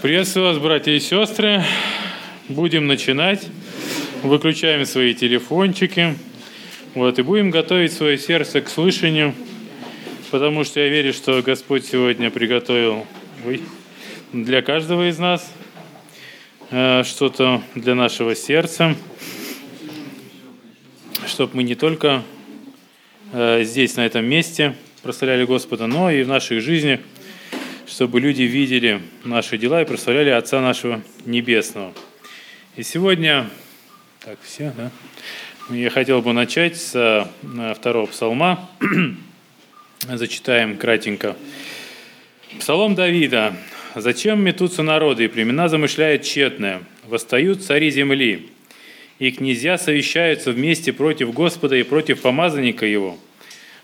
Приветствую вас, братья и сестры. Будем начинать. Выключаем свои телефончики. Вот, и будем готовить свое сердце к слышанию, потому что я верю, что Господь сегодня приготовил для каждого из нас э, что-то для нашего сердца, чтобы мы не только э, здесь, на этом месте, прославляли Господа, но и в наших жизнях – чтобы люди видели наши дела и прославляли Отца нашего Небесного. И сегодня, так, все, да? Я хотел бы начать с э, второго псалма. Зачитаем кратенько. Псалом Давида. «Зачем метутся народы, и племена замышляют тщетное? Восстают цари земли, и князья совещаются вместе против Господа и против помазанника Его.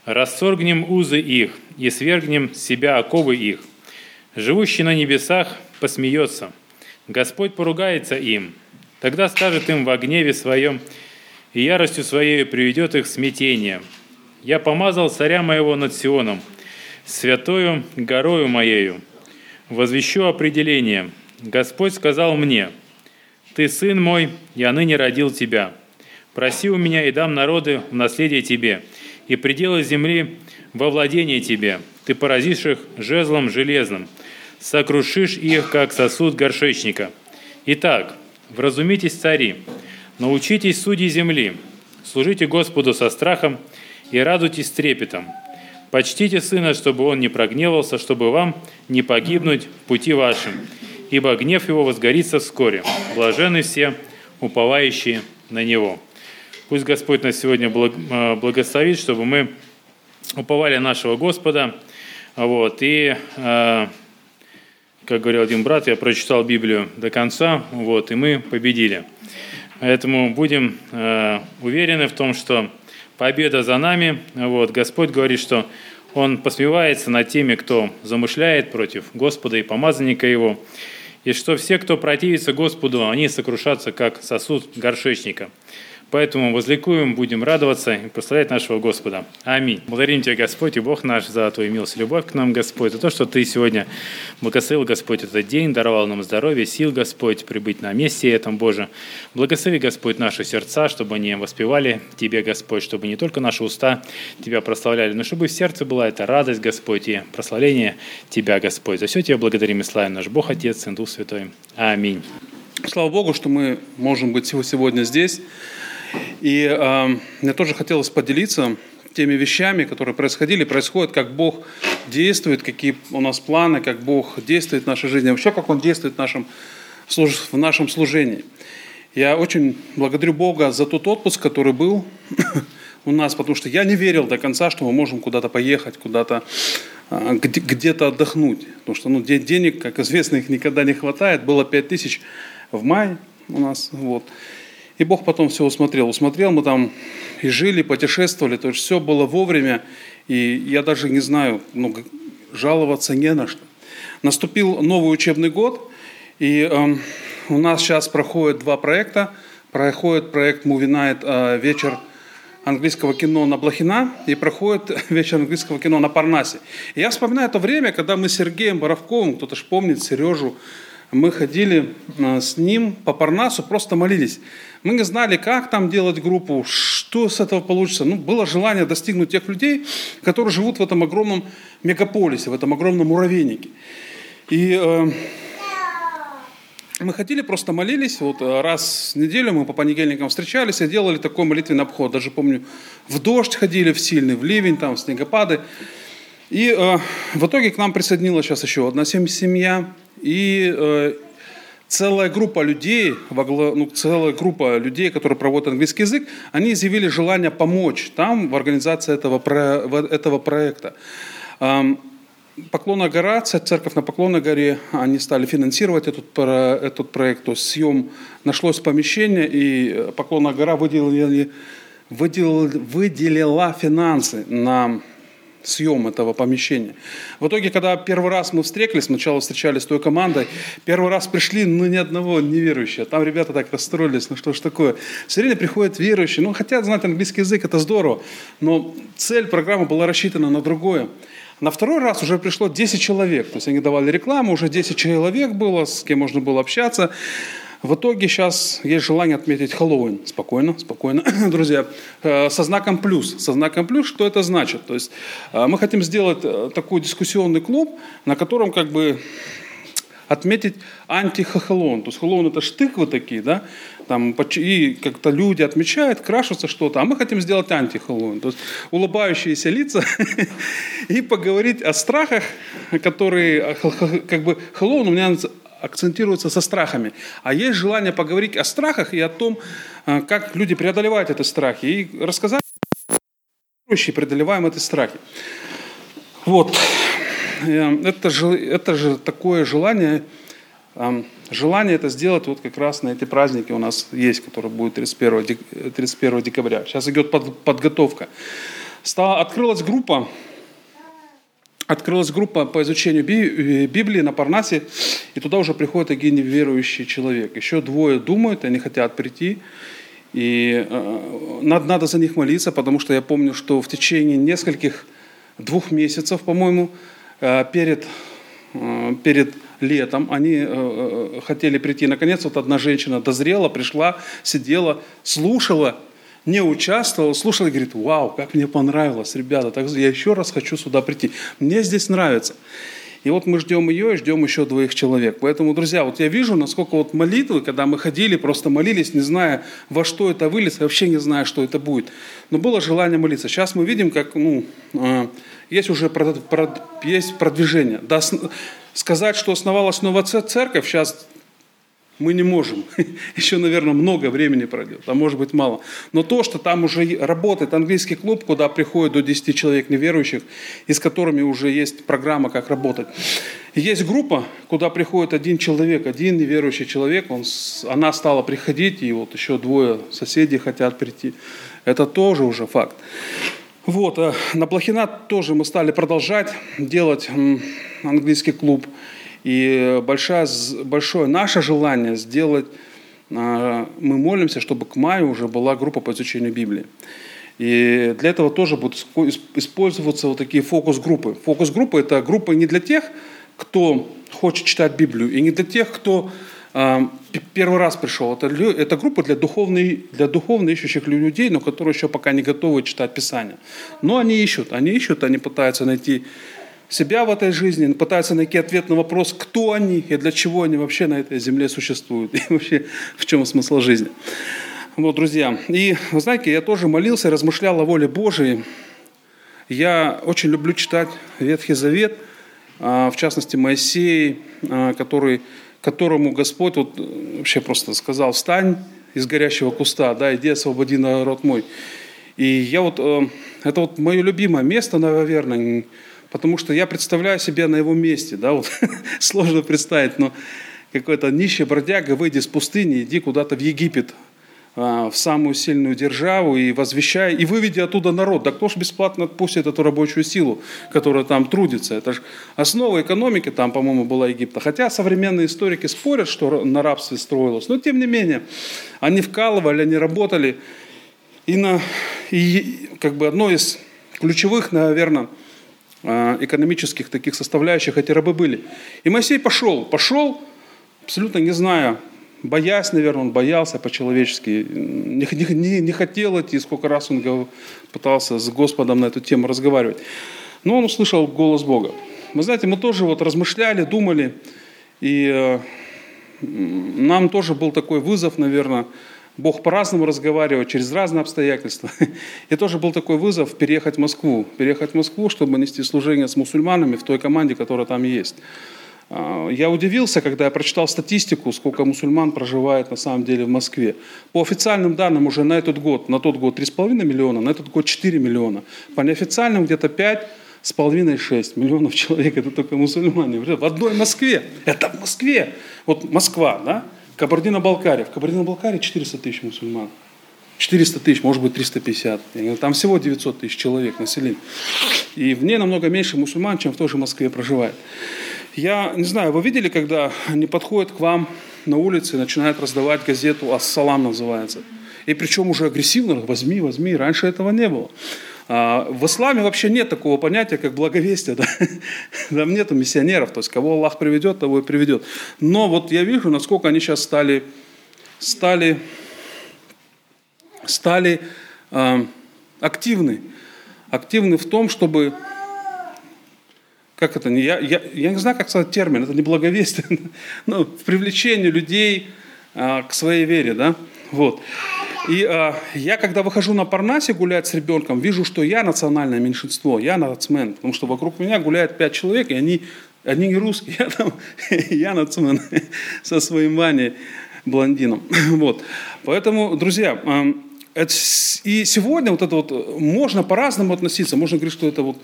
Рассоргнем узы их, и свергнем с себя оковы их. Живущий на небесах посмеется. Господь поругается им. Тогда скажет им во гневе своем и яростью своей приведет их в смятение. Я помазал царя моего над Сионом, святою горою моею. Возвещу определение. Господь сказал мне, «Ты сын мой, я ныне родил тебя. Проси у меня и дам народы в наследие тебе, и пределы земли во владение тебе. Ты поразишь их жезлом железным, сокрушишь их, как сосуд горшечника. Итак, вразумитесь, цари, научитесь судьи земли, служите Господу со страхом и радуйтесь трепетом. Почтите Сына, чтобы Он не прогневался, чтобы вам не погибнуть в пути вашем, ибо гнев Его возгорится вскоре. Блажены все, уповающие на Него. Пусть Господь нас сегодня э, благословит, чтобы мы уповали нашего Господа, вот, и э, как говорил один брат, я прочитал Библию до конца, вот, и мы победили. Поэтому будем э, уверены в том, что победа за нами. Вот, Господь говорит, что Он посмевается над теми, кто замышляет против Господа и помазанника Его, и что все, кто противится Господу, они сокрушатся, как сосуд горшечника. Поэтому возликуем, будем радоваться и прославлять нашего Господа. Аминь. Благодарим Тебя, Господь и Бог наш, за Твою милость и любовь к нам, Господь, за то, что Ты сегодня благословил, Господь, этот день, даровал нам здоровье, сил, Господь, прибыть на месте этом, Боже. Благослови, Господь, наши сердца, чтобы они воспевали Тебе, Господь, чтобы не только наши уста Тебя прославляли, но чтобы в сердце была эта радость, Господь, и прославление Тебя, Господь. За все Тебя благодарим и славим наш Бог, Отец и Дух Святой. Аминь. Слава Богу, что мы можем быть сегодня здесь. И э, мне тоже хотелось поделиться теми вещами, которые происходили, происходят, как Бог действует, какие у нас планы, как Бог действует в нашей жизни, вообще как Он действует в нашем, в нашем служении. Я очень благодарю Бога за тот отпуск, который был у нас, потому что я не верил до конца, что мы можем куда-то поехать, куда-то а, где-то отдохнуть. Потому что ну, денег, как известно, их никогда не хватает. Было 5 тысяч в мае у нас. Вот. И Бог потом все усмотрел. Усмотрел, мы там и жили, путешествовали, то есть все было вовремя. И я даже не знаю, ну, жаловаться не на что. Наступил новый учебный год, и э, у нас сейчас проходит два проекта. Проходит проект Movie Night э, вечер английского кино на Блохина и проходит вечер английского кино на Парнасе. И я вспоминаю это время, когда мы с Сергеем Боровковым, кто-то же помнит Сережу, мы ходили э, с ним по Парнасу, просто молились. Мы не знали, как там делать группу, что с этого получится. Ну, было желание достигнуть тех людей, которые живут в этом огромном мегаполисе, в этом огромном муравейнике. И э, мы ходили, просто молились. Вот э, раз в неделю мы по понедельникам встречались и делали такой молитвенный обход. Даже помню, в дождь ходили, в сильный, в ливень, там, в снегопады. И э, в итоге к нам присоединилась сейчас еще одна семья. И э, целая группа людей, ну, целая группа людей, которые проводят английский язык, они изъявили желание помочь там в организации этого, этого проекта. Поклонная гора, церковь на Поклонной горе, они стали финансировать этот, этот проект. То есть съем нашлось помещение, и Поклонная гора выделила, выделила финансы на съем этого помещения. В итоге, когда первый раз мы встретились, сначала встречались с той командой, первый раз пришли, ну, ни одного неверующего. Там ребята так расстроились, ну, что ж такое. Все время приходят верующие, ну, хотят знать английский язык, это здорово, но цель программы была рассчитана на другое. На второй раз уже пришло 10 человек. То есть они давали рекламу, уже 10 человек было, с кем можно было общаться. В итоге сейчас есть желание отметить Хэллоуин. Спокойно, спокойно, друзья. Э, со знаком плюс. Со знаком плюс, что это значит? То есть э, мы хотим сделать э, такой дискуссионный клуб, на котором как бы отметить антихохолон. То есть Хэллоуин это штык такие, да, там, и как-то люди отмечают, крашутся что-то, а мы хотим сделать антихэллоуин. То есть улыбающиеся лица и поговорить о страхах, которые, как бы, Хэллоуин у меня акцентируется со страхами. А есть желание поговорить о страхах и о том, э, как люди преодолевают эти страхи. И рассказать, как преодолеваем эти страхи. Вот. Э, это же, это же такое желание, эм, желание это сделать вот как раз на эти праздники у нас есть, которые будут 31, 31 декабря. Сейчас идет подготовка. Стала, открылась группа открылась группа по изучению э, Библии на Парнасе, и туда уже приходит один неверующий человек. Еще двое думают, они хотят прийти, и э, надо, надо за них молиться, потому что я помню, что в течение нескольких, двух месяцев, по-моему, э, перед, перед летом они хотели прийти. Наконец, вот одна женщина дозрела, пришла, сидела, слушала не участвовал, слушал и говорит, вау, как мне понравилось, ребята, так я еще раз хочу сюда прийти. Мне здесь нравится. И вот мы ждем ее и ждем еще двоих человек. Поэтому, друзья, вот я вижу, насколько вот молитвы, когда мы ходили, просто молились, не зная, во что это выльется, вообще не зная, что это будет. Но было желание молиться. Сейчас мы видим, как ну, э, есть уже есть продвижение. Да, сказать, что основалась новая церковь, сейчас мы не можем. Еще, наверное, много времени пройдет, а может быть мало. Но то, что там уже работает английский клуб, куда приходит до 10 человек неверующих, и с которыми уже есть программа, как работать. есть группа, куда приходит один человек, один неверующий человек, он, она стала приходить, и вот еще двое соседей хотят прийти. Это тоже уже факт. Вот, э, на Блохина тоже мы стали продолжать делать английский клуб. И большое, большое наше желание сделать, а, мы молимся, чтобы к маю уже была группа по изучению Библии. И для этого тоже будут использоваться вот такие фокус-группы. Фокус-группы – это группа не для тех, кто хочет читать Библию, и не для тех, кто э, первый раз пришел. Это, это группа для духовно, для духовно ищущих людей, но которые еще пока не готовы читать Писание. Но они ищут, они ищут, они пытаются найти себя в этой жизни, пытаются найти ответ на вопрос, кто они и для чего они вообще на этой земле существуют, и вообще в чем смысл жизни. Вот, друзья. И, вы знаете, я тоже молился, размышлял о воле Божией. Я очень люблю читать Ветхий Завет, а, в частности, Моисей, а, который, которому Господь вот вообще просто сказал, встань из горящего куста, да, иди освободи народ мой. И я вот, э, это вот мое любимое место, наверное, потому что я представляю себя на его месте, да, вот сложно представить, но какой-то нищий бродяга, выйди из пустыни, иди куда-то в Египет, а, в самую сильную державу и возвещай, и выведи оттуда народ. Да кто ж бесплатно отпустит эту рабочую силу, которая там трудится? Это же основа экономики там, по-моему, была Египта. Хотя современные историки спорят, что на рабстве строилось, но тем не менее, они вкалывали, они работали. И, на, и как бы одно из ключевых, наверное, экономических таких составляющих эти рабы были. И Моисей пошел, пошел, абсолютно не зная, боясь, наверное, он боялся по-человечески, не, не, не хотел идти, сколько раз он пытался с Господом на эту тему разговаривать. Но он услышал голос Бога. Вы знаете, мы тоже вот размышляли, думали, и э, нам тоже был такой вызов, наверное, Бог по-разному разговаривает, через разные обстоятельства. И тоже был такой вызов переехать в Москву. Переехать в Москву, чтобы нести служение с мусульманами в той команде, которая там есть. А, я удивился, когда я прочитал статистику, сколько мусульман проживает на самом деле в Москве. По официальным данным уже на этот год, на тот год 3,5 миллиона, на этот год 4 миллиона. По неофициальным где-то 5 с половиной 6 миллионов человек, это только мусульмане. В одной Москве. Это в Москве. Вот Москва, да? Кабардино-Балкария. В Кабардино-Балкарии 400 тысяч мусульман. 400 тысяч, может быть 350. Там всего 900 тысяч человек населения. И в ней намного меньше мусульман, чем в той же Москве проживает. Я не знаю, вы видели, когда они подходят к вам на улице и начинают раздавать газету «Ассалам» называется. И причем уже агрессивно, возьми, возьми. Раньше этого не было. А, в исламе вообще нет такого понятия, как благовестие. Да? Там нет миссионеров, то есть кого Аллах приведет, того и приведет. Но вот я вижу, насколько они сейчас стали, стали, стали э, активны. Активны в том, чтобы как это, я, я, я не знаю, как сказать термин, это не благовестие, но в привлечении людей а, к своей вере, да, вот. И а, я, когда выхожу на Парнасе гулять с ребенком, вижу, что я национальное меньшинство, я нацмен, потому что вокруг меня гуляет пять человек, и они, они не русские, я там, я нацмен со своим Ваней блондином, вот. Поэтому, друзья, а, это, и сегодня вот это вот можно по-разному относиться, можно говорить, что это вот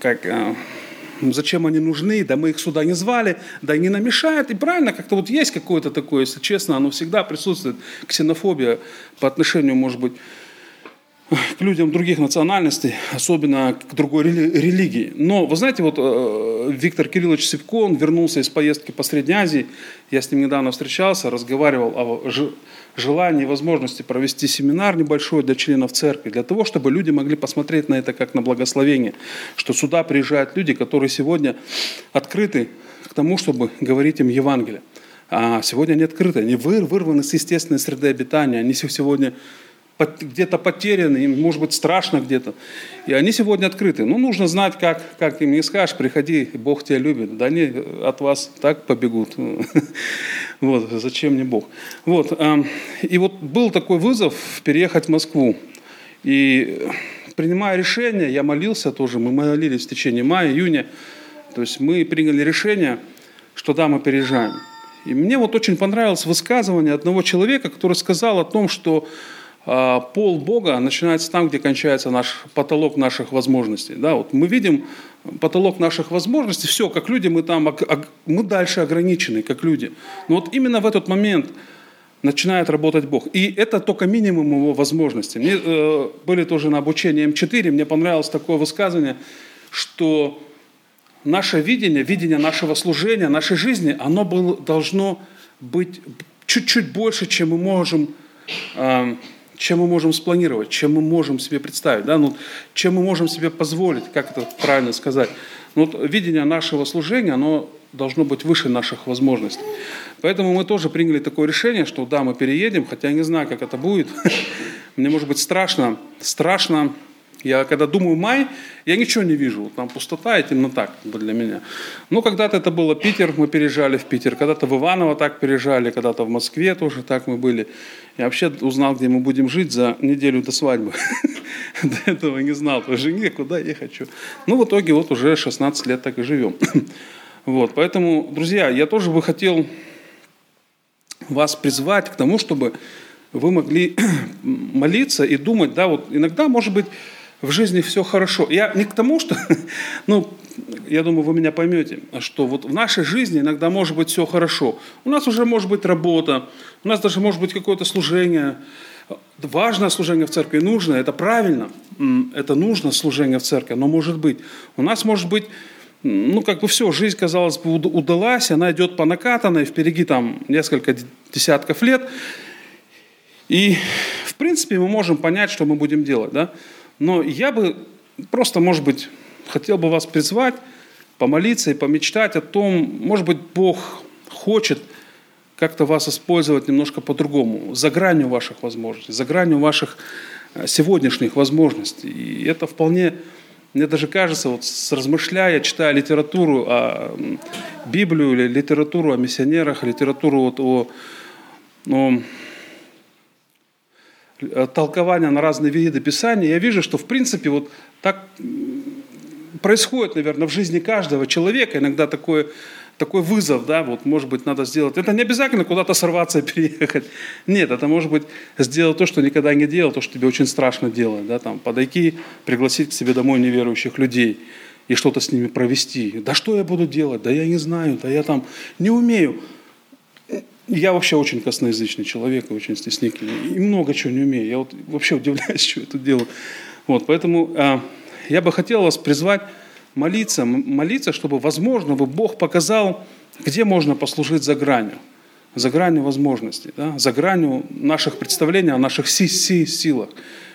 как а, зачем они нужны, да мы их сюда не звали, да и не намешают. И правильно, как-то вот есть какое-то такое, если честно, оно всегда присутствует, ксенофобия по отношению, может быть, к людям других национальностей, особенно к другой религии. Но, вы знаете, вот э, Виктор Кириллович Севко, он вернулся из поездки по Средней Азии, я с ним недавно встречался, разговаривал о желании и возможности провести семинар небольшой для членов церкви, для того, чтобы люди могли посмотреть на это как на благословение, что сюда приезжают люди, которые сегодня открыты к тому, чтобы говорить им Евангелие. А сегодня они открыты, они вырваны с естественной среды обитания, они сегодня где-то потеряны, им может быть страшно где-то. И они сегодня открыты. Ну, нужно знать, как, как им не скажешь, приходи, Бог тебя любит. Да они от вас так побегут. Вот, зачем мне Бог? Вот, и вот был такой вызов переехать в Москву. И принимая решение, я молился тоже, мы молились в течение мая, июня. То есть мы приняли решение, что да, мы переезжаем. И мне вот очень понравилось высказывание одного человека, который сказал о том, что пол Бога начинается там, где кончается наш потолок наших возможностей. Да, вот мы видим потолок наших возможностей, все, как люди мы там, мы дальше ограничены, как люди. Но вот именно в этот момент начинает работать Бог. И это только минимум его возможностей. Мне э, были тоже на обучении М4, мне понравилось такое высказывание, что наше видение, видение нашего служения, нашей жизни, оно было, должно быть чуть-чуть больше, чем мы можем э, чем мы можем спланировать, чем мы можем себе представить, да, ну, чем мы можем себе позволить, как это правильно сказать. Ну, вот видение нашего служения, оно должно быть выше наших возможностей. Поэтому мы тоже приняли такое решение, что да, мы переедем, хотя я не знаю, как это будет. Мне может быть страшно, страшно я когда думаю май, я ничего не вижу. Там пустота и темнота для меня. Ну, когда-то это было Питер, мы переезжали в Питер. Когда-то в Иваново так переезжали, когда-то в Москве тоже так мы были. Я вообще узнал, где мы будем жить за неделю до свадьбы. До этого не знал. По жене, куда я хочу. Ну, в итоге вот уже 16 лет так и живем. Вот, поэтому, друзья, я тоже бы хотел вас призвать к тому, чтобы вы могли молиться и думать, да, вот иногда, может быть, в жизни все хорошо. Я не к тому, что, ну, я думаю, вы меня поймете, что вот в нашей жизни иногда может быть все хорошо. У нас уже может быть работа, у нас даже может быть какое-то служение, важное служение в церкви, нужно, это правильно, это нужно служение в церкви, но может быть. У нас может быть ну, как бы все, жизнь, казалось бы, удалась, она идет по накатанной, впереди там несколько десятков лет. И, в принципе, мы можем понять, что мы будем делать, да. Но я бы просто, может быть, хотел бы вас призвать, помолиться и помечтать о том, может быть, Бог хочет как-то вас использовать немножко по-другому, за гранью ваших возможностей, за гранью ваших э, сегодняшних возможностей. И это вполне, мне даже кажется, вот размышляя, читая литературу о Библию или литературу о миссионерах, литературу вот о, о толкования на разные виды Писания, я вижу, что в принципе вот так происходит, наверное, в жизни каждого человека. Иногда такой, такой вызов, да, вот, может быть, надо сделать. Это не обязательно куда-то сорваться и переехать. Нет, это может быть сделать то, что никогда не делал, то, что тебе очень страшно делать, да, там, подойти, пригласить к себе домой неверующих людей и что-то с ними провести. Да что я буду делать? Да я не знаю, да я там не умею. Я вообще очень косноязычный человек, очень стеснительный. И много чего не умею. Я вот вообще удивляюсь, что я тут делаю. Вот, поэтому э, я бы хотел вас призвать молиться, молиться, чтобы, возможно, бы Бог показал, где можно послужить за гранью, за гранью возможностей, да, за гранью наших представлений о наших си си силах,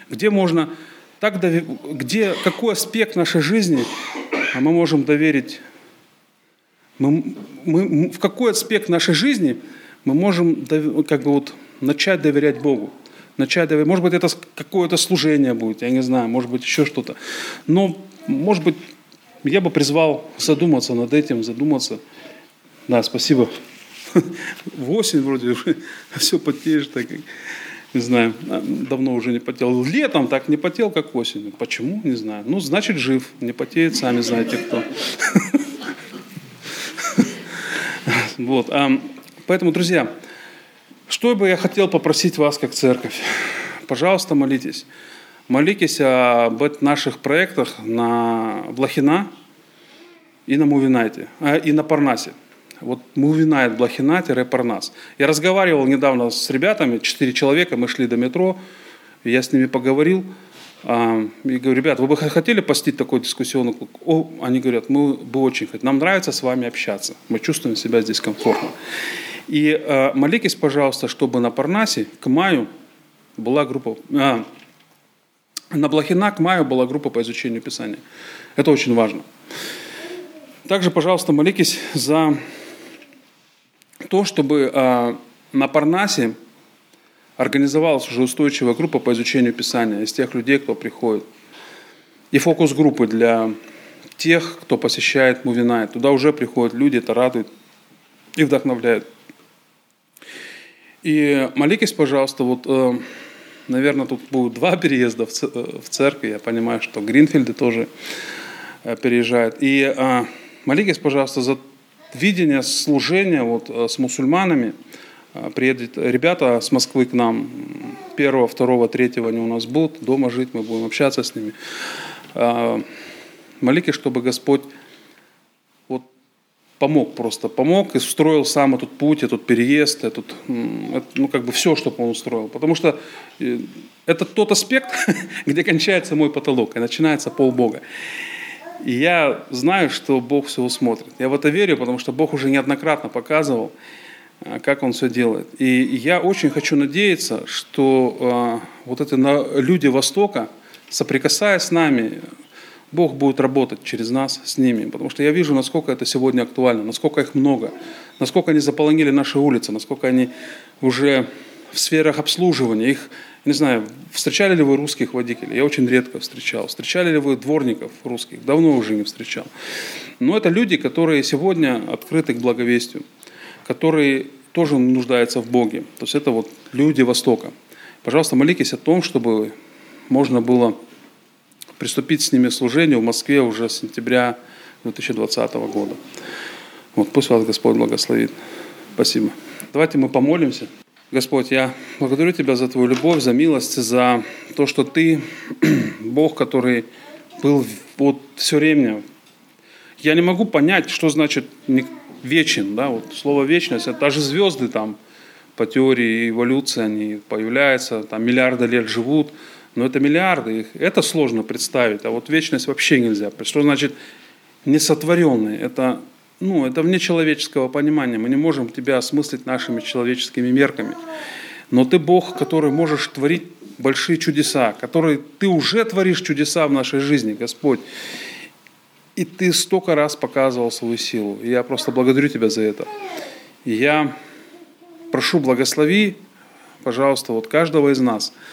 где можно так, где, какой аспект нашей жизни мы можем доверить, мы, мы, в какой аспект нашей жизни мы можем как бы вот начать доверять Богу. Начать доверять. Может быть, это какое-то служение будет, я не знаю, может быть, еще что-то. Но, может быть, я бы призвал задуматься над этим, задуматься. Да, спасибо. В осень вроде уже все потеешь, так не знаю, а, давно уже не потел. Летом так не потел, как осенью. Почему? Не знаю. Ну, значит, жив. Не потеет, сами знаете кто. Вот. Поэтому, друзья, что бы я хотел попросить вас, как церковь? Пожалуйста, молитесь. Молитесь об наших проектах на Блохина и на Мувинайте, а, и на Парнасе. Вот Мувинайт, Блохина-Парнас. Я разговаривал недавно с ребятами, четыре человека, мы шли до метро, я с ними поговорил, а, и говорю, ребят, вы бы хотели постить такой дискуссионный клуб? О, они говорят, мы бы очень хотели. Нам нравится с вами общаться. Мы чувствуем себя здесь комфортно. И э, молитесь, пожалуйста, чтобы на Парнасе к маю была группа... А, на Блохина к маю была группа по изучению Писания. Это очень важно. Также, пожалуйста, молитесь за то, чтобы э, на Парнасе организовалась уже устойчивая группа по изучению Писания из тех людей, кто приходит. И фокус-группы для тех, кто посещает Мувинай. Туда уже приходят люди, это радует и вдохновляет. И молитесь, пожалуйста, вот, э, наверное, тут будут два переезда в церковь. Я понимаю, что Гринфилды тоже э, переезжают. И э, молитесь, пожалуйста, за видение служения вот, с мусульманами. Приедут ребята с Москвы к нам. Первого, второго, третьего они у нас будут. Дома жить, мы будем общаться с ними. Молитесь, чтобы Господь помог просто, помог и устроил сам этот путь, этот переезд, этот, ну, как бы все, что он устроил. Потому что э, это тот аспект, где кончается мой потолок и начинается пол Бога. И я знаю, что Бог все усмотрит. Я в это верю, потому что Бог уже неоднократно показывал, э, как Он все делает. И я очень хочу надеяться, что э, вот эти люди Востока, соприкасаясь с нами, Бог будет работать через нас с ними. Потому что я вижу, насколько это сегодня актуально, насколько их много, насколько они заполонили наши улицы, насколько они уже в сферах обслуживания. Их, не знаю, встречали ли вы русских водителей? Я очень редко встречал. Встречали ли вы дворников русских? Давно уже не встречал. Но это люди, которые сегодня открыты к благовестию, которые тоже нуждаются в Боге. То есть это вот люди Востока. Пожалуйста, молитесь о том, чтобы можно было приступить с ними к служению в Москве уже с сентября 2020 года. Вот, пусть вас Господь благословит. Спасибо. Давайте мы помолимся. Господь, я благодарю Тебя за Твою любовь, за милость, за то, что Ты Бог, который был вот все время. Я не могу понять, что значит вечен, да, вот слово вечность, это даже звезды там по теории эволюции, они появляются, там миллиарды лет живут, но это миллиарды, их, это сложно представить, а вот вечность вообще нельзя. Что значит несотворенный? Это, ну, это вне человеческого понимания. Мы не можем тебя осмыслить нашими человеческими мерками. Но ты Бог, который можешь творить большие чудеса, который ты уже творишь чудеса в нашей жизни, Господь. И ты столько раз показывал свою силу. И я просто благодарю тебя за это. И я прошу, благослови, пожалуйста, вот каждого из нас –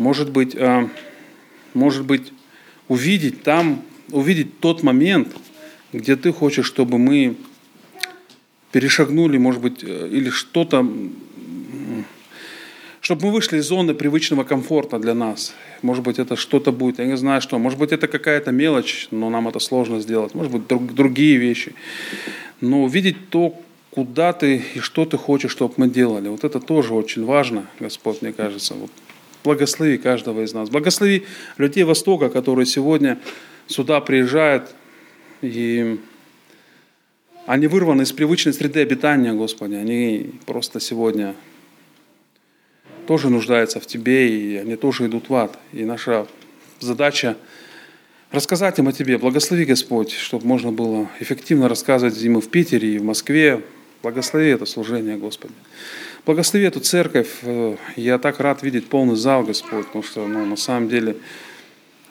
может быть, э, может быть, увидеть там, увидеть тот момент, где ты хочешь, чтобы мы перешагнули, может быть, э, или что-то, чтобы мы вышли из зоны привычного комфорта для нас. Может быть, это что-то будет, я не знаю что. Может быть, это какая-то мелочь, но нам это сложно сделать. Может быть, друг, другие вещи. Но увидеть то, куда ты и что ты хочешь, чтобы мы делали. Вот это тоже очень важно, Господь, мне кажется. Вот Благослови каждого из нас. Благослови людей Востока, которые сегодня сюда приезжают, и они вырваны из привычной среды обитания, Господи. Они просто сегодня тоже нуждаются в Тебе, и они тоже идут в ад. И наша задача рассказать им о Тебе. Благослови, Господь, чтобы можно было эффективно рассказывать им и в Питере, и в Москве. Благослови это служение, Господи. Благослови эту церковь. Э, я так рад видеть полный зал, Господь, потому что ну, на самом деле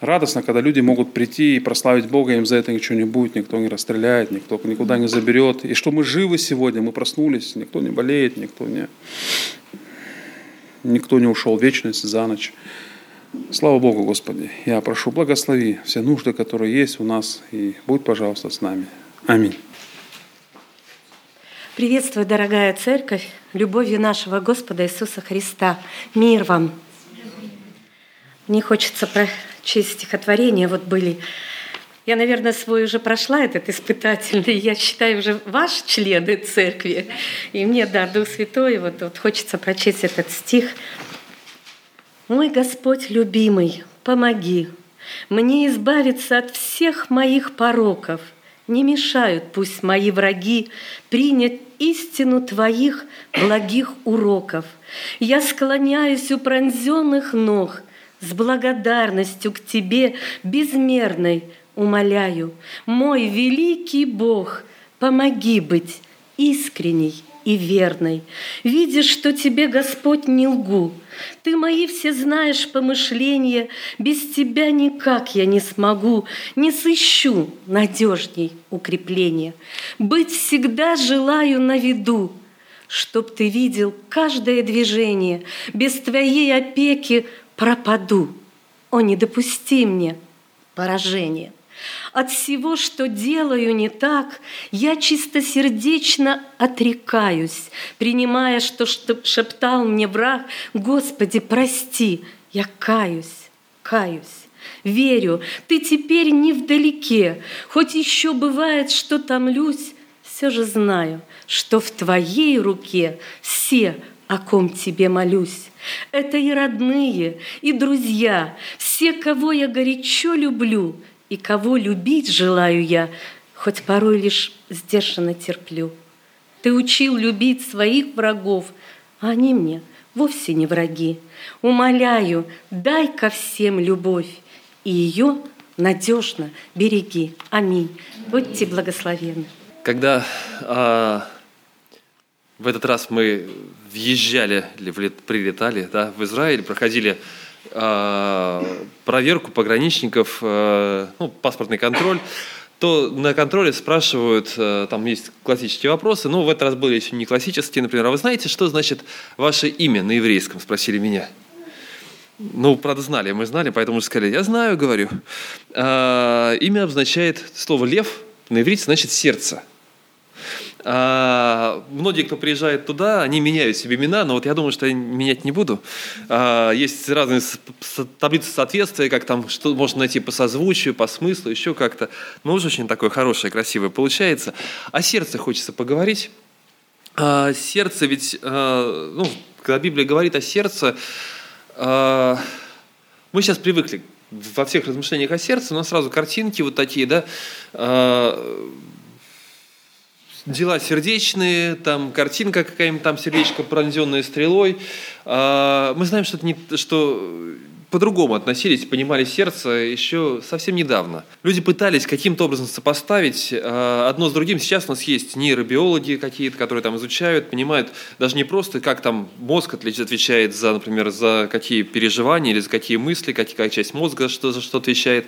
радостно, когда люди могут прийти и прославить Бога, им за это ничего не будет, никто не расстреляет, никто никуда не заберет. И что мы живы сегодня, мы проснулись, никто не болеет, никто не, никто не ушел в вечность за ночь. Слава Богу, Господи. Я прошу, благослови все нужды, которые есть у нас, и будь, пожалуйста, с нами. Аминь. Приветствую, дорогая церковь, любовью нашего Господа Иисуса Христа. Мир вам. Мне хочется прочесть стихотворение. Вот были я, наверное, свой уже прошла этот испытательный. Я считаю уже ваш члены церкви. И мне, да, Дух Святой, вот, вот хочется прочесть этот стих. «Мой Господь любимый, помоги мне избавиться от всех моих пороков. Не мешают пусть мои враги принять истину Твоих благих уроков. Я склоняюсь у пронзенных ног – с благодарностью к Тебе безмерной умоляю, мой великий Бог, помоги быть искренней и верной. Видишь, что Тебе, Господь, не лгу. Ты мои все знаешь помышления, без Тебя никак я не смогу, не сыщу надежней укрепления. Быть всегда желаю на виду, чтоб Ты видел каждое движение, без Твоей опеки пропаду. О, не допусти мне поражения. От всего, что делаю не так, я чистосердечно отрекаюсь, принимая, что шептал мне враг, «Господи, прости, я каюсь, каюсь». Верю, ты теперь не вдалеке, хоть еще бывает, что томлюсь, все же знаю, что в твоей руке все, о ком тебе молюсь. Это и родные, и друзья, все, кого я горячо люблю, и кого любить желаю я, хоть порой лишь сдержанно терплю. Ты учил любить своих врагов, а они мне вовсе не враги. Умоляю, дай ко всем любовь, и ее надежно береги. Аминь. Будьте благословенны. Когда а, в этот раз мы въезжали или прилетали да, в Израиль, проходили проверку пограничников, э, ну, паспортный контроль, то на контроле спрашивают, э, там есть классические вопросы, но в этот раз были еще не классические, например, а вы знаете, что значит ваше имя на еврейском, спросили меня. Ну, правда, знали, мы знали, поэтому сказали, я знаю, говорю. Э, имя обозначает слово «лев», на иврите значит «сердце». А, многие, кто приезжает туда, они меняют себе имена, но вот я думаю, что я менять не буду. А, есть разные таблицы соответствия, как там, что можно найти по созвучию, по смыслу, еще как-то. Но уже очень такое хорошее, красивое получается. О сердце хочется поговорить. А, сердце ведь, а, ну, когда Библия говорит о сердце, а, мы сейчас привыкли во всех размышлениях о сердце, у нас сразу картинки вот такие, да, а, дела сердечные, там картинка какая-нибудь, там сердечко пронзенное стрелой. А, мы знаем, что, это не, что по-другому относились, понимали сердце еще совсем недавно. Люди пытались каким-то образом сопоставить а, одно с другим. Сейчас у нас есть нейробиологи какие-то, которые там изучают, понимают даже не просто, как там мозг отвечает за, например, за какие переживания или за какие мысли, какая часть мозга что, за что отвечает.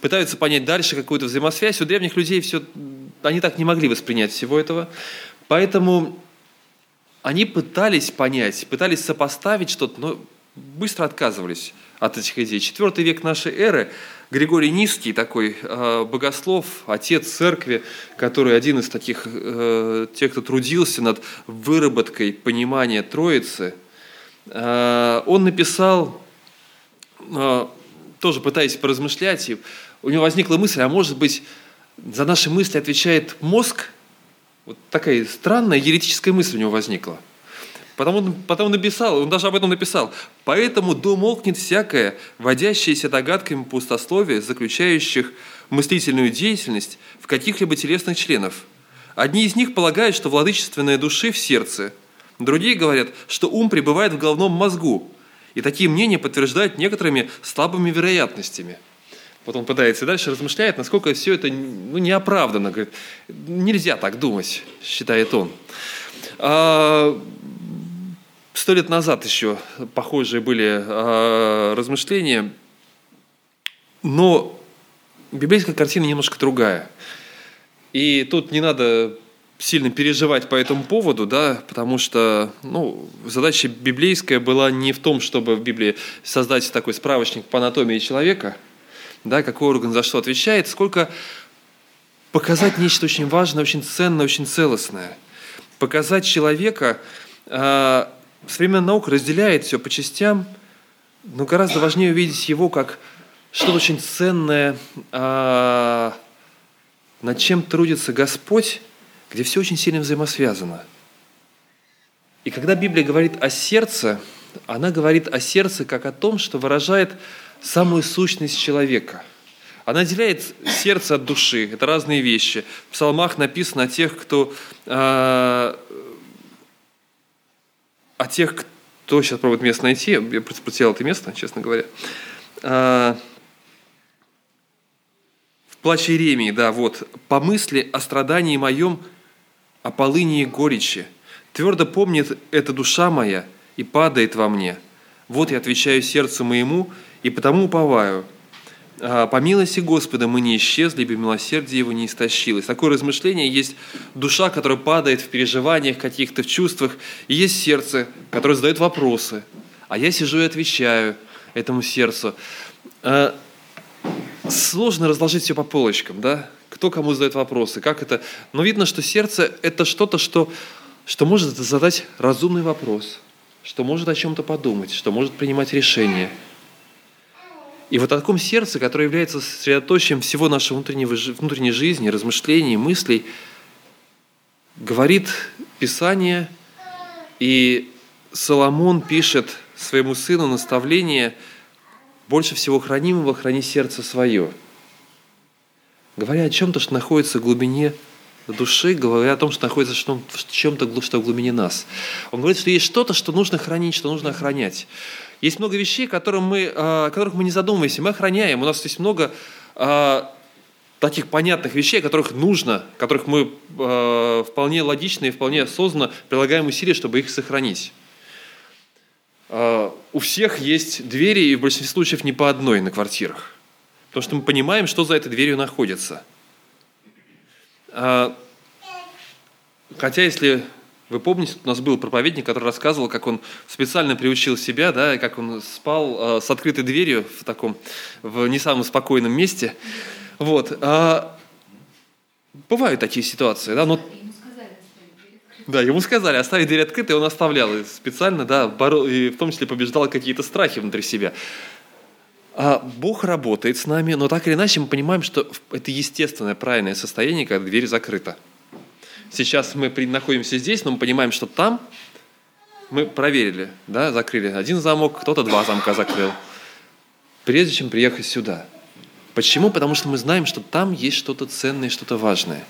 Пытаются понять дальше какую-то взаимосвязь. У древних людей все, они так не могли воспринять всего этого. Поэтому они пытались понять, пытались сопоставить что-то, но быстро отказывались от этих идей. Четвертый век нашей эры Григорий Низкий, такой э, богослов, отец церкви, который один из таких, э, тех, кто трудился над выработкой понимания Троицы, э, он написал, э, тоже пытаясь поразмышлять, и у него возникла мысль, а может быть, за наши мысли отвечает мозг? Вот такая странная еретическая мысль у него возникла – Потом потом написал, он даже об этом написал. «Поэтому домолкнет всякое, водящееся догадками пустословие, заключающих мыслительную деятельность в каких-либо телесных членов. Одни из них полагают, что владычественная души в сердце, другие говорят, что ум пребывает в головном мозгу, и такие мнения подтверждают некоторыми слабыми вероятностями». Вот он пытается дальше размышляет, насколько все это ну, неоправданно. Говорит, нельзя так думать, считает он. А, Сто лет назад еще похожие были э, размышления. Но библейская картина немножко другая. И тут не надо сильно переживать по этому поводу, да, потому что ну, задача библейская была не в том, чтобы в Библии создать такой справочник по анатомии человека, да, какой орган за что отвечает, сколько показать нечто очень важное, очень ценное, очень целостное. Показать человека, э, современная наука разделяет все по частям, но гораздо важнее увидеть его как что-то очень ценное, э, над чем трудится Господь, где все очень сильно взаимосвязано. И когда Библия говорит о сердце, она говорит о сердце как о том, что выражает самую сущность человека. Она отделяет сердце от души. Это разные вещи. В псалмах написано о тех, кто, э, о тех, кто сейчас пробует место найти. Я потерял это место, честно говоря. Э, в плаче Иеремии, да, вот. «По мысли о страдании моем о полыни и горечи. Твердо помнит эта душа моя и падает во мне. Вот я отвечаю сердцу моему, и потому уповаю. А, по милости Господа мы не исчезли, ибо милосердие Его не истощилось. Такое размышление есть душа, которая падает в переживаниях каких-то, в чувствах, и есть сердце, которое задает вопросы. А я сижу и отвечаю этому сердцу. А, сложно разложить все по полочкам, да? кто кому задает вопросы, как это. Но видно, что сердце – это что-то, что, что может задать разумный вопрос, что может о чем-то подумать, что может принимать решения. И вот о таком сердце, которое является сосредоточием всего нашего внутреннего, внутренней жизни, размышлений, мыслей, говорит Писание, и Соломон пишет своему сыну наставление «Больше всего хранимого храни сердце свое» говоря о чем-то, что находится в глубине души, говоря о том, что находится в чем-то, что в глубине нас. Он говорит, что есть что-то, что нужно хранить, что нужно охранять. Есть много вещей, которым мы, о которых мы не задумываемся, мы охраняем. У нас есть много таких понятных вещей, которых нужно, которых мы вполне логично и вполне осознанно прилагаем усилия, чтобы их сохранить. У всех есть двери, и в большинстве случаев не по одной на квартирах. Потому что мы понимаем, что за этой дверью находится. А, хотя, если вы помните, у нас был проповедник, который рассказывал, как он специально приучил себя, да, как он спал э, с открытой дверью в таком, в не самом спокойном месте. Вот. А, бывают такие ситуации, да, но... Да, ему сказали оставить дверь открытой, он оставлял и специально, да, боро... и в том числе побеждал какие-то страхи внутри себя. А Бог работает с нами, но так или иначе мы понимаем, что это естественное, правильное состояние, когда дверь закрыта. Сейчас мы находимся здесь, но мы понимаем, что там мы проверили, да, закрыли один замок, кто-то два замка закрыл, прежде чем приехать сюда. Почему? Потому что мы знаем, что там есть что-то ценное, что-то важное.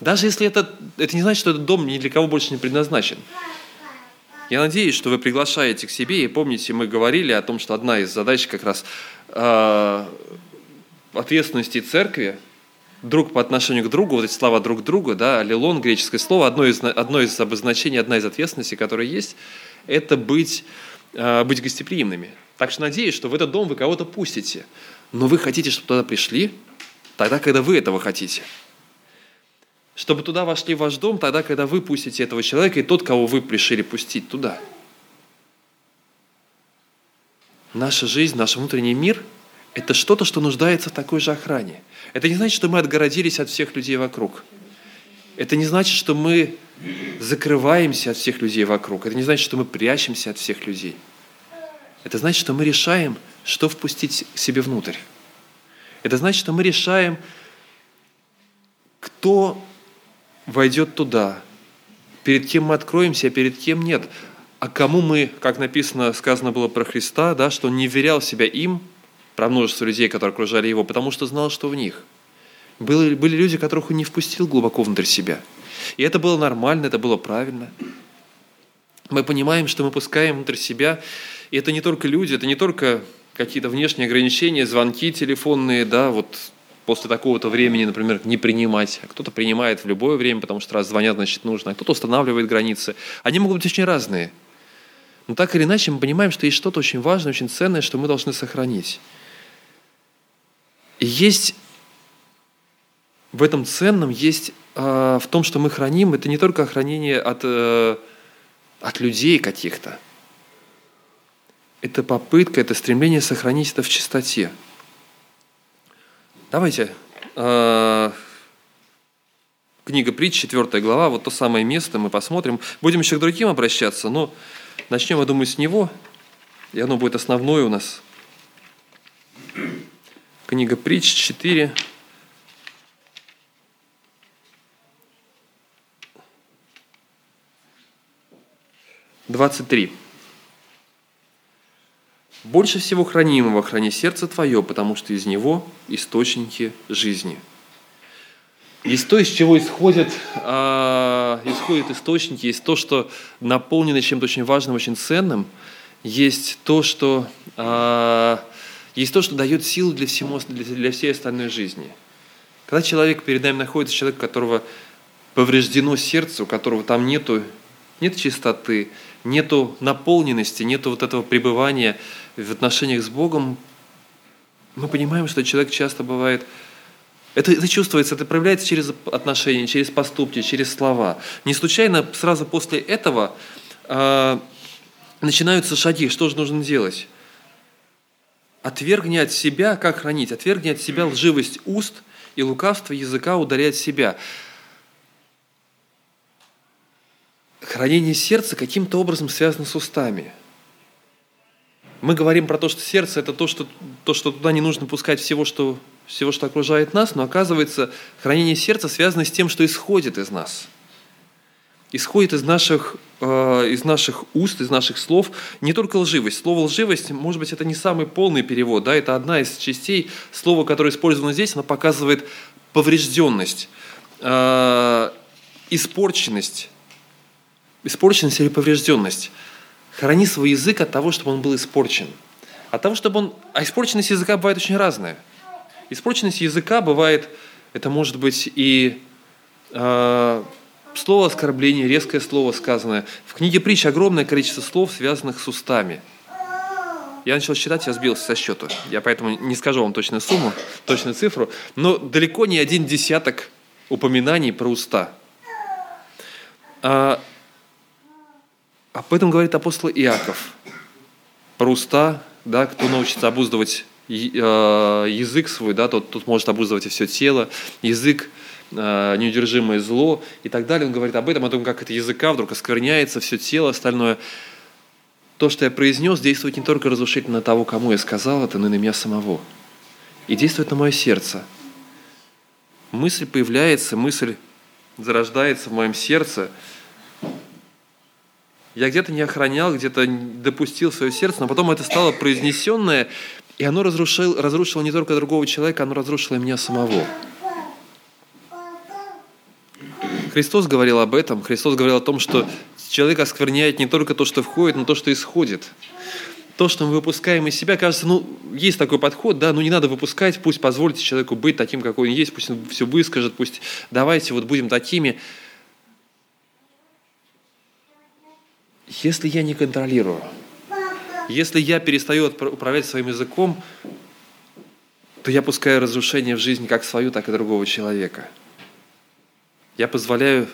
Даже если это, это не значит, что этот дом ни для кого больше не предназначен. Я надеюсь, что вы приглашаете к себе, и помните, мы говорили о том, что одна из задач как раз э, ответственности церкви, друг по отношению к другу, вот эти слова друг друга, да, аллилон, греческое слово, одно из, одно из обозначений, одна из ответственностей, которая есть, это быть, э, быть гостеприимными. Так что надеюсь, что в этот дом вы кого-то пустите, но вы хотите, чтобы туда пришли, тогда, когда вы этого хотите – чтобы туда вошли в ваш дом тогда, когда вы пустите этого человека и тот, кого вы решили пустить туда. Наша жизнь, наш внутренний мир – это что-то, что нуждается в такой же охране. Это не значит, что мы отгородились от всех людей вокруг. Это не значит, что мы закрываемся от всех людей вокруг. Это не значит, что мы прячемся от всех людей. Это значит, что мы решаем, что впустить к себе внутрь. Это значит, что мы решаем, кто войдет туда. Перед кем мы откроемся, а перед кем нет. А кому мы, как написано, сказано было про Христа, да, что он не верял себя им, про множество людей, которые окружали его, потому что знал, что в них. Были, были люди, которых он не впустил глубоко внутрь себя. И это было нормально, это было правильно. Мы понимаем, что мы пускаем внутрь себя, и это не только люди, это не только какие-то внешние ограничения, звонки телефонные, да, вот после такого-то времени, например, не принимать, а кто-то принимает в любое время, потому что раз звонят, значит нужно, а кто-то устанавливает границы. Они могут быть очень разные. Но так или иначе мы понимаем, что есть что-то очень важное, очень ценное, что мы должны сохранить. И есть в этом ценном, есть э, в том, что мы храним, это не только хранение от, э, от людей каких-то. Это попытка, это стремление сохранить это в чистоте. Давайте. Э, книга притч, 4 глава, вот то самое место, мы посмотрим. Будем еще к другим обращаться, но начнем, я думаю, с него, и оно будет основное у нас. Книга притч 4, 23. «Больше всего хранимого храни сердце твое, потому что из него источники жизни». Есть то, из чего исходят, э, исходят источники, есть то, что наполнено чем-то очень важным, очень ценным, есть то, что, э, есть то, что дает силу для, всему, для, всей остальной жизни. Когда человек перед нами находится, человек, у которого повреждено сердце, у которого там нету, нет чистоты, нету наполненности, нету вот этого пребывания в отношениях с Богом, мы понимаем, что человек часто бывает это, это чувствуется, это проявляется через отношения, через поступки, через слова. Не случайно сразу после этого э, начинаются шаги. Что же нужно делать? Отвергни от себя, как хранить? Отвергни от себя лживость уст и лукавство языка ударять себя. Хранение сердца каким-то образом связано с устами. Мы говорим про то, что сердце – это то что, то, что туда не нужно пускать всего что, всего, что окружает нас, но оказывается, хранение сердца связано с тем, что исходит из нас. Исходит из наших, из наших уст, из наших слов не только лживость. Слово «лживость», может быть, это не самый полный перевод, да, это одна из частей слова, которое использовано здесь, оно показывает поврежденность, э, испорченность, испорченность или поврежденность. Храни свой язык от того, чтобы он был испорчен. От того, чтобы он... А испорченность языка бывает очень разная. Испорченность языка бывает, это может быть и э, слово оскорбление, резкое слово сказанное. В книге притч огромное количество слов, связанных с устами. Я начал считать, я сбился со счету. Я поэтому не скажу вам точную сумму, точную цифру, но далеко не один десяток упоминаний про уста. А, об этом говорит апостол Иаков. Про уста, да, кто научится обуздывать э, язык свой, да, тот, тот может обуздывать и все тело, язык неудержимое зло и так далее. Он говорит об этом, о том, как это языка вдруг оскверняется, все тело остальное. То, что я произнес, действует не только разрушительно на того, кому я сказал это, но и на меня самого. И действует на мое сердце. Мысль появляется, мысль зарождается в моем сердце – я где-то не охранял, где-то допустил свое сердце, но потом это стало произнесенное, и оно разрушило, разрушило не только другого человека, оно разрушило и меня самого. Христос говорил об этом. Христос говорил о том, что человек оскверняет не только то, что входит, но то, что исходит. То, что мы выпускаем из себя, кажется, ну, есть такой подход, да, ну не надо выпускать, пусть позвольте человеку быть таким, какой он есть, пусть он все выскажет, пусть давайте вот будем такими. Если я не контролирую, если я перестаю управлять своим языком, то я пускаю разрушение в жизнь как свою, так и другого человека. Я позволяю,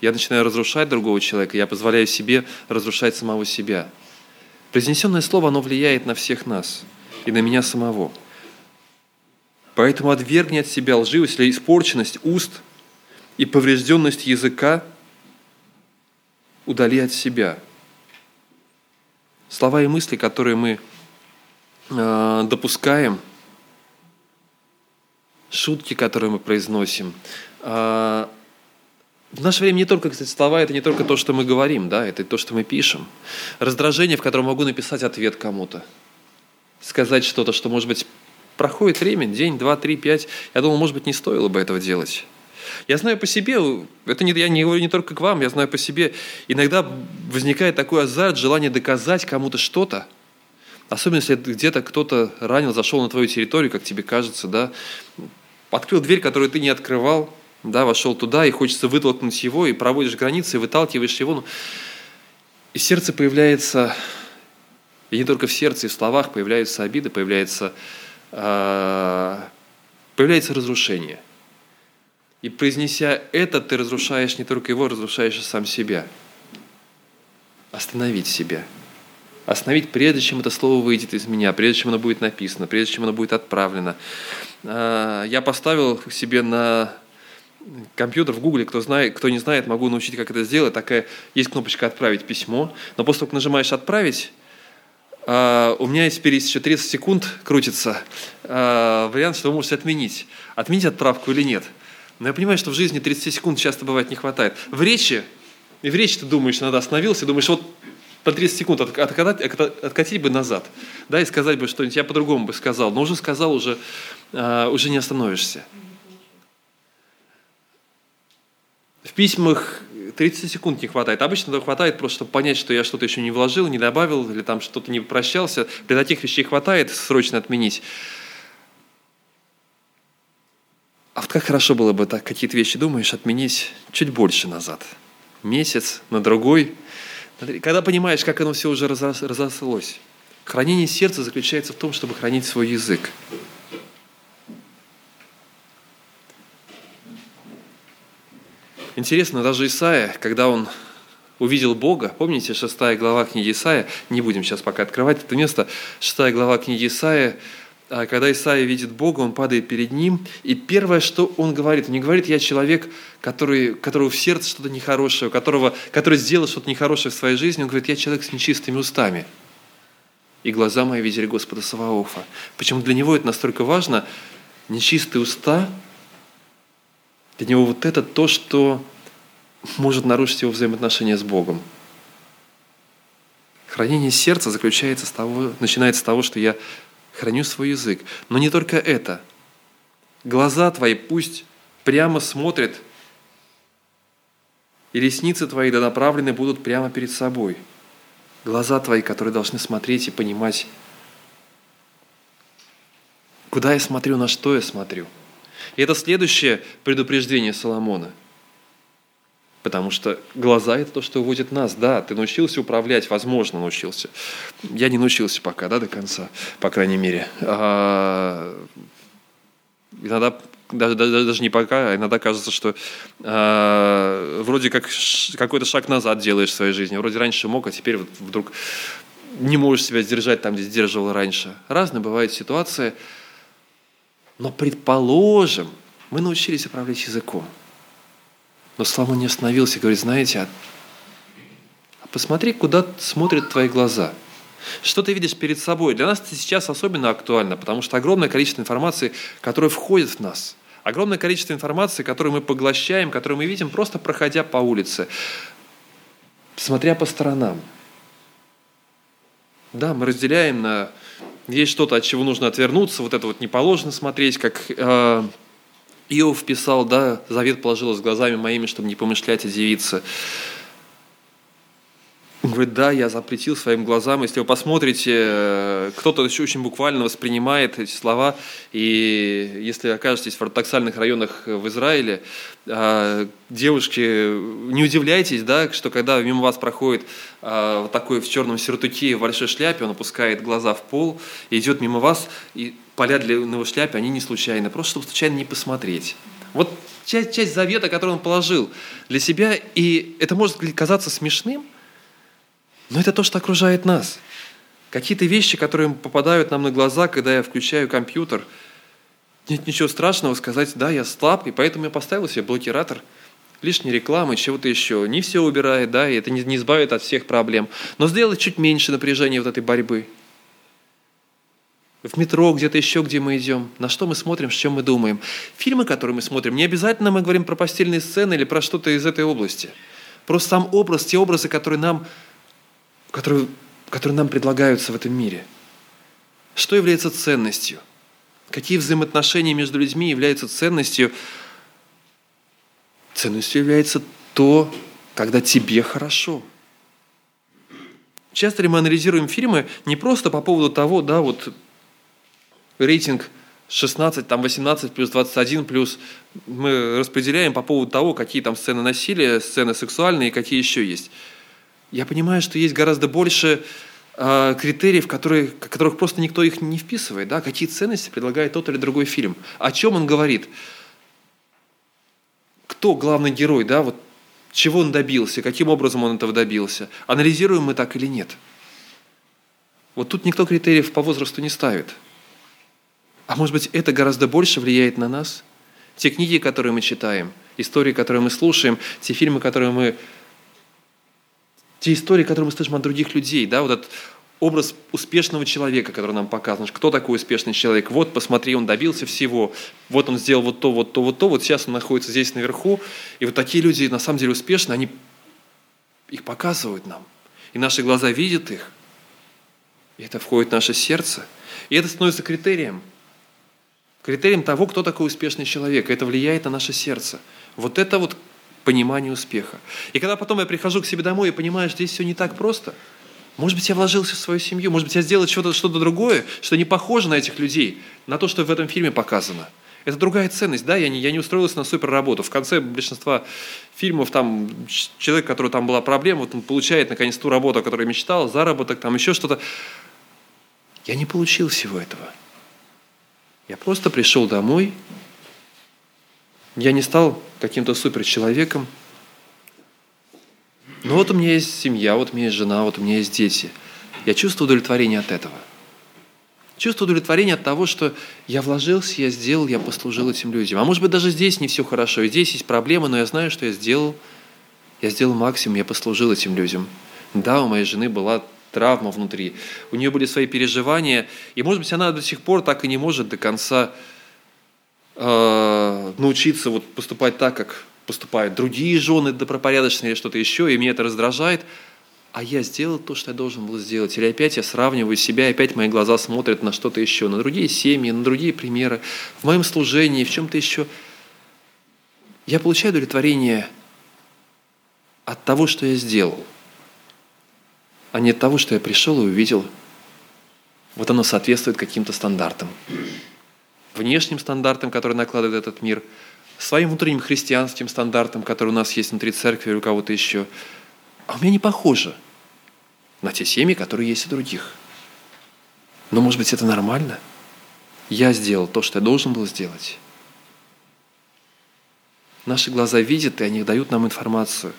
я начинаю разрушать другого человека, я позволяю себе разрушать самого себя. Произнесенное слово, оно влияет на всех нас и на меня самого. Поэтому отвергни от себя лживость или испорченность уст и поврежденность языка – удали от себя. Слова и мысли, которые мы э, допускаем, шутки, которые мы произносим. Э, в наше время не только, кстати, слова, это не только то, что мы говорим, да, это то, что мы пишем. Раздражение, в котором могу написать ответ кому-то. Сказать что-то, что, может быть, проходит время, день, два, три, пять. Я думал, может быть, не стоило бы этого делать. Я знаю по себе, это не, я не говорю не только к вам, я знаю по себе, иногда возникает такой азарт, желание доказать кому-то что-то, особенно если где-то кто-то ранил, зашел на твою территорию, как тебе кажется, да, открыл дверь, которую ты не открывал, да, вошел туда, и хочется вытолкнуть его, и проводишь границы, и выталкиваешь его. Ну, и сердце появляется, и не только в сердце, и в словах появляются обиды, появляется э, появляется разрушение. И произнеся это, ты разрушаешь не только его, разрушаешь и сам себя. Остановить себя. Остановить, прежде чем это слово выйдет из меня, прежде чем оно будет написано, прежде чем оно будет отправлено. А, я поставил себе на компьютер в Гугле, кто, знает, кто не знает, могу научить, как это сделать. Такая есть кнопочка «Отправить письмо». Но после того, как нажимаешь «Отправить», Uh, у меня есть еще 30 секунд крутится uh, вариант, что вы можете отменить. Отменить отправку или нет. Но я понимаю, что в жизни 30 секунд часто бывает не хватает. В речи, и в речи ты думаешь, надо остановился, думаешь, вот по 30 секунд откатить, откатить бы назад, да, и сказать бы что-нибудь, я по-другому бы сказал, но уже сказал, уже, uh, уже не остановишься. В письмах 30 секунд не хватает. Обычно этого хватает просто, чтобы понять, что я что-то еще не вложил, не добавил, или там что-то не прощался. Для таких вещей хватает срочно отменить. А вот как хорошо было бы так какие-то вещи думаешь отменить чуть больше назад. Месяц, на другой. Когда понимаешь, как оно все уже разослось. Хранение сердца заключается в том, чтобы хранить свой язык. Интересно, даже Исаия, когда он увидел Бога, помните, шестая глава книги Исаия, не будем сейчас пока открывать это место, шестая глава книги Исаия, а, когда Исаия видит Бога, он падает перед ним, и первое, что он говорит, он не говорит, я человек, который, которого в сердце что-то нехорошее, которого, который сделал что-то нехорошее в своей жизни, он говорит, я человек с нечистыми устами. И глаза мои видели Господа Саваофа. Почему для него это настолько важно? Нечистые уста для него вот это то, что может нарушить его взаимоотношения с Богом. Хранение сердца заключается с того, начинается с того, что я храню свой язык. Но не только это. Глаза твои пусть прямо смотрят, и ресницы твои да направлены будут прямо перед собой. Глаза твои, которые должны смотреть и понимать, куда я смотрю, на что я смотрю – и это следующее предупреждение Соломона. Потому что глаза – это то, что уводит нас. Да, ты научился управлять, возможно, научился. Я не научился пока, да, до конца, по крайней мере. А, иногда даже, даже, даже не пока, а иногда кажется, что э, вроде как какой-то шаг назад делаешь в своей жизни. Вроде раньше мог, а теперь вот вдруг не можешь себя сдержать там, где сдерживал раньше. Разные бывают ситуации. Но предположим, мы научились управлять языком. Но Соломон не остановился и говорит, знаете, а, а посмотри, куда смотрят твои глаза. Что ты видишь перед собой? Для нас это сейчас особенно актуально, потому что огромное количество информации, которое входит в нас. Огромное количество информации, которую мы поглощаем, которую мы видим, просто проходя по улице, смотря по сторонам. Да, мы разделяем на есть что-то, от чего нужно отвернуться, вот это вот не положено смотреть, как э, Иов писал, да, завет положил с глазами моими, чтобы не помышлять о девице. Говорит, да, я запретил своим глазам. Если вы посмотрите, э, кто-то еще очень буквально воспринимает эти слова. И если окажетесь в ортодоксальных районах в Израиле, э, девушки, не удивляйтесь, да, что когда мимо вас проходит э, вот такой в черном сюртуке в большой шляпе, он опускает глаза в пол идет мимо вас, и поля для его шляпы, они не случайны, просто чтобы случайно не посмотреть. Вот часть, часть завета, который он положил для себя, и это может казаться смешным, но это то, что окружает нас. Какие-то вещи, которые попадают нам на глаза, когда я включаю компьютер. Нет ничего страшного сказать, да, я слаб, и поэтому я поставил себе блокиратор лишней рекламы, чего-то еще. Не все убирает, да, и это не, не избавит от всех проблем. Но сделать чуть меньше напряжения вот этой борьбы. В метро, где-то еще, где мы идем, на что мы смотрим, с чем мы думаем. Фильмы, которые мы смотрим, не обязательно мы говорим про постельные сцены или про что-то из этой области. Просто сам образ, те образы, которые нам которые, которые нам предлагаются в этом мире. Что является ценностью? Какие взаимоотношения между людьми являются ценностью? Ценностью является то, когда тебе хорошо. Часто ли мы анализируем фильмы не просто по поводу того, да, вот рейтинг 16, там 18 плюс 21 плюс, мы распределяем по поводу того, какие там сцены насилия, сцены сексуальные какие еще есть. Я понимаю, что есть гораздо больше э, критериев, которые, которых просто никто их не вписывает. Да? Какие ценности предлагает тот или другой фильм. О чем он говорит. Кто главный герой, да, вот чего он добился, каким образом он этого добился. Анализируем мы так или нет. Вот тут никто критериев по возрасту не ставит. А может быть, это гораздо больше влияет на нас? Те книги, которые мы читаем, истории, которые мы слушаем, те фильмы, которые мы... Те истории, которые мы слышим от других людей, да, вот этот образ успешного человека, который нам показан. Кто такой успешный человек? Вот, посмотри, он добился всего. Вот он сделал вот то, вот то, вот то. Вот сейчас он находится здесь наверху. И вот такие люди, на самом деле, успешны, они их показывают нам. И наши глаза видят их. И это входит в наше сердце. И это становится критерием. Критерием того, кто такой успешный человек. Это влияет на наше сердце. Вот это вот понимание успеха. И когда потом я прихожу к себе домой и понимаю, что здесь все не так просто, может быть, я вложился в свою семью, может быть, я сделал что-то что другое, что не похоже на этих людей, на то, что в этом фильме показано. Это другая ценность, да, я не, я не устроился на суперработу. В конце большинства фильмов там человек, у которого там была проблема, вот он получает наконец ту работу, о которой мечтал, заработок, там еще что-то. Я не получил всего этого. Я просто пришел домой, я не стал каким-то суперчеловеком, но вот у меня есть семья, вот у меня есть жена, вот у меня есть дети. Я чувствую удовлетворение от этого. Чувствую удовлетворение от того, что я вложился, я сделал, я послужил этим людям. А может быть, даже здесь не все хорошо, и здесь есть проблемы, но я знаю, что я сделал. Я сделал максимум, я послужил этим людям. Да, у моей жены была травма внутри, у нее были свои переживания, и, может быть, она до сих пор так и не может до конца э, научиться вот поступать так, как поступают другие жены добропорядочные или что-то еще, и меня это раздражает, а я сделал то, что я должен был сделать. Или опять я сравниваю себя, опять мои глаза смотрят на что-то еще, на другие семьи, на другие примеры, в моем служении, в чем-то еще. Я получаю удовлетворение от того, что я сделал, а не от того, что я пришел и увидел. Вот оно соответствует каким-то стандартам. Внешним стандартам, которые накладывает этот мир – своим внутренним христианским стандартам, которые у нас есть внутри церкви или у кого-то еще. А у меня не похоже на те семьи, которые есть у других. Но, может быть, это нормально? Я сделал то, что я должен был сделать. Наши глаза видят, и они дают нам информацию.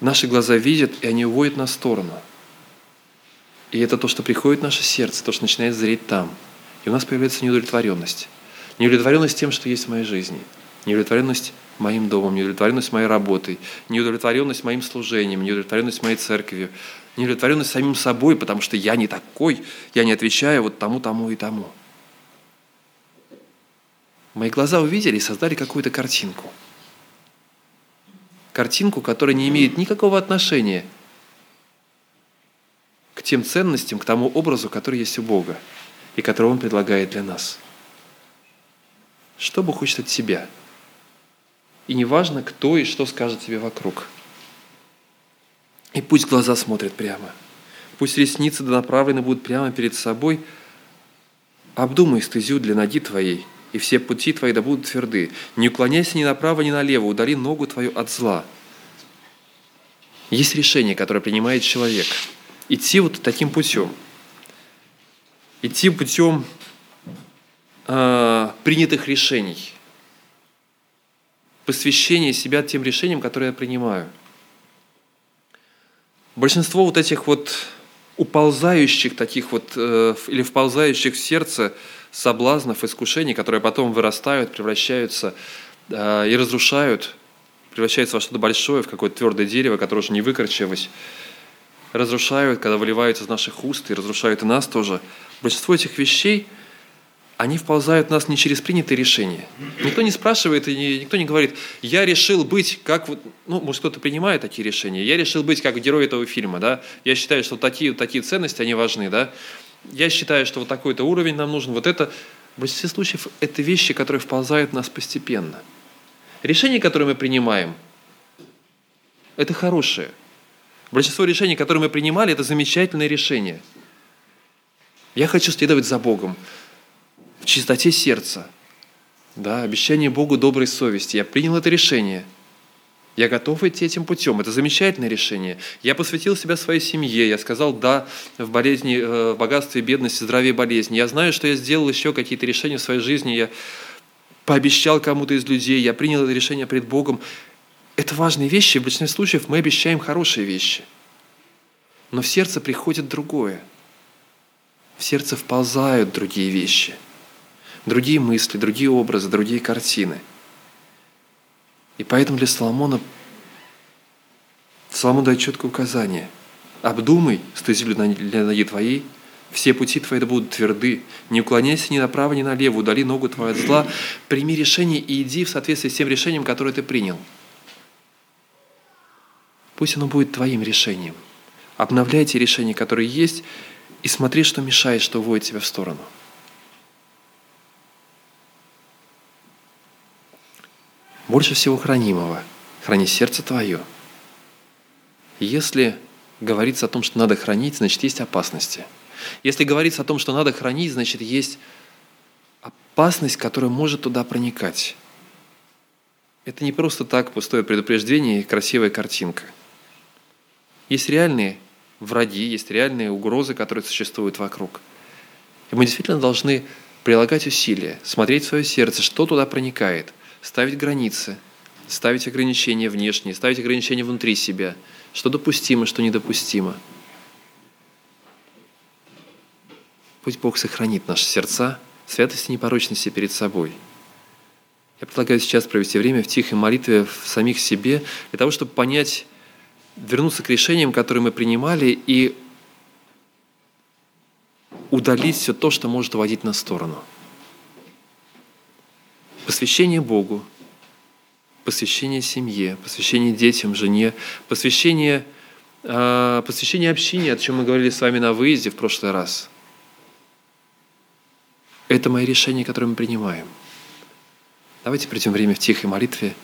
Наши глаза видят, и они уводят нас в сторону. И это то, что приходит в наше сердце, то, что начинает зреть там. И у нас появляется неудовлетворенность. Неудовлетворенность тем, что есть в моей жизни. Неудовлетворенность моим домом, неудовлетворенность моей работой, неудовлетворенность моим служением, неудовлетворенность моей церковью, неудовлетворенность самим собой, потому что я не такой, я не отвечаю вот тому, тому и тому. Мои глаза увидели и создали какую-то картинку. Картинку, которая не имеет никакого отношения к тем ценностям, к тому образу, который есть у Бога и который Он предлагает для нас – что Бог хочет от тебя. И неважно, кто и что скажет тебе вокруг. И пусть глаза смотрят прямо. Пусть ресницы направлены будут прямо перед собой. Обдумай стезю для ноги твоей, и все пути твои да будут тверды. Не уклоняйся ни направо, ни налево, удали ногу твою от зла. Есть решение, которое принимает человек. Идти вот таким путем. Идти путем э, принятых решений, посвящение себя тем решениям, которые я принимаю. Большинство вот этих вот уползающих таких вот э, или вползающих в сердце соблазнов, искушений, которые потом вырастают, превращаются э, и разрушают, превращаются во что-то большое, в какое-то твердое дерево, которое уже не выкорчевалось, разрушают, когда выливаются из наших уст и разрушают и нас тоже. Большинство этих вещей – они вползают в нас не через принятые решения. Никто не спрашивает и никто не говорит, я решил быть как вот, ну, может, кто-то принимает такие решения, я решил быть как герой этого фильма, да, я считаю, что такие, такие ценности, они важны, да, я считаю, что вот такой-то уровень нам нужен, вот это, в большинстве случаев, это вещи, которые вползают в нас постепенно. Решения, которые мы принимаем, это хорошие. Большинство решений, которые мы принимали, это замечательные решения. Я хочу следовать за Богом в чистоте сердца, да, обещание Богу доброй совести. Я принял это решение. Я готов идти этим путем. Это замечательное решение. Я посвятил себя своей семье. Я сказал «да» в болезни, э, в богатстве, бедности, здравии болезни. Я знаю, что я сделал еще какие-то решения в своей жизни. Я пообещал кому-то из людей. Я принял это решение пред Богом. Это важные вещи. В большинстве случаев мы обещаем хорошие вещи. Но в сердце приходит другое. В сердце вползают другие вещи. Другие мысли, другие образы, другие картины – и поэтому для Соломона Соломон дает четкое указание. Обдумай, землю для ноги твоей, все пути твои да будут тверды. Не уклоняйся ни направо, ни налево, удали ногу твою от зла. Прими решение и иди в соответствии с тем решением, которое ты принял. Пусть оно будет твоим решением. Обновляй те решения, которые есть, и смотри, что мешает, что уводит тебя в сторону – больше всего хранимого. Храни сердце твое. Если говорится о том, что надо хранить, значит, есть опасности. Если говорится о том, что надо хранить, значит, есть опасность, которая может туда проникать. Это не просто так пустое предупреждение и красивая картинка. Есть реальные враги, есть реальные угрозы, которые существуют вокруг. И мы действительно должны прилагать усилия, смотреть в свое сердце, что туда проникает – ставить границы, ставить ограничения внешние, ставить ограничения внутри себя, что допустимо, что недопустимо. Пусть Бог сохранит наши сердца, святости и непорочности перед собой. Я предлагаю сейчас провести время в тихой молитве в самих себе, для того, чтобы понять, вернуться к решениям, которые мы принимали, и удалить все то, что может уводить нас в сторону – Посвящение Богу, посвящение семье, посвящение детям, жене, посвящение, э, посвящение общине, о чем мы говорили с вами на выезде в прошлый раз. Это мои решения, которые мы принимаем. Давайте придем время в тихой молитве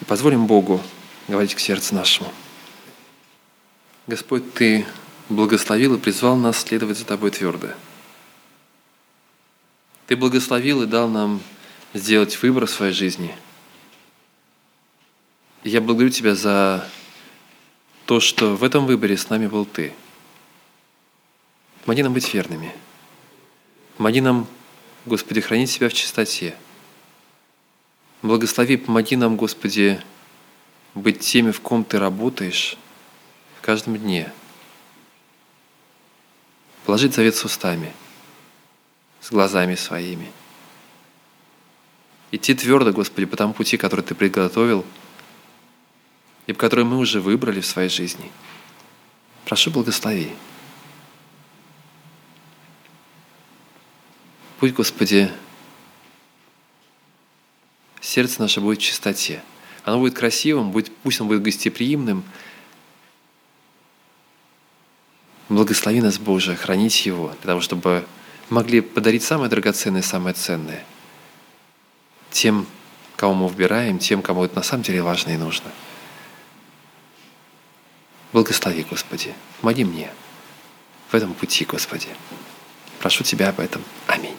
и позволим Богу говорить к сердцу нашему. Господь, Ты благословил и призвал нас следовать за Тобой твердо. Ты благословил и дал нам сделать выбор в своей жизни. я благодарю Тебя за то, что в этом выборе с нами был Ты. Помоги нам быть верными. Помоги нам, Господи, хранить себя в чистоте. Благослови, помоги нам, Господи, быть теми, в ком Ты работаешь каждом дне. Положить завет с устами, с глазами своими – идти твердо, Господи, по тому пути, который Ты приготовил и который мы уже выбрали в своей жизни. Прошу, благослови. Пусть, Господи, сердце наше будет в чистоте. Оно будет красивым, будет, пусть оно будет гостеприимным. Благослови нас, Боже, хранить его, для того, чтобы могли подарить самое драгоценное, самое ценное – тем, кого мы выбираем, тем, кому это на самом деле важно и нужно. Благослови, Господи, помоги мне в этом пути, Господи. Прошу Тебя об этом. Аминь.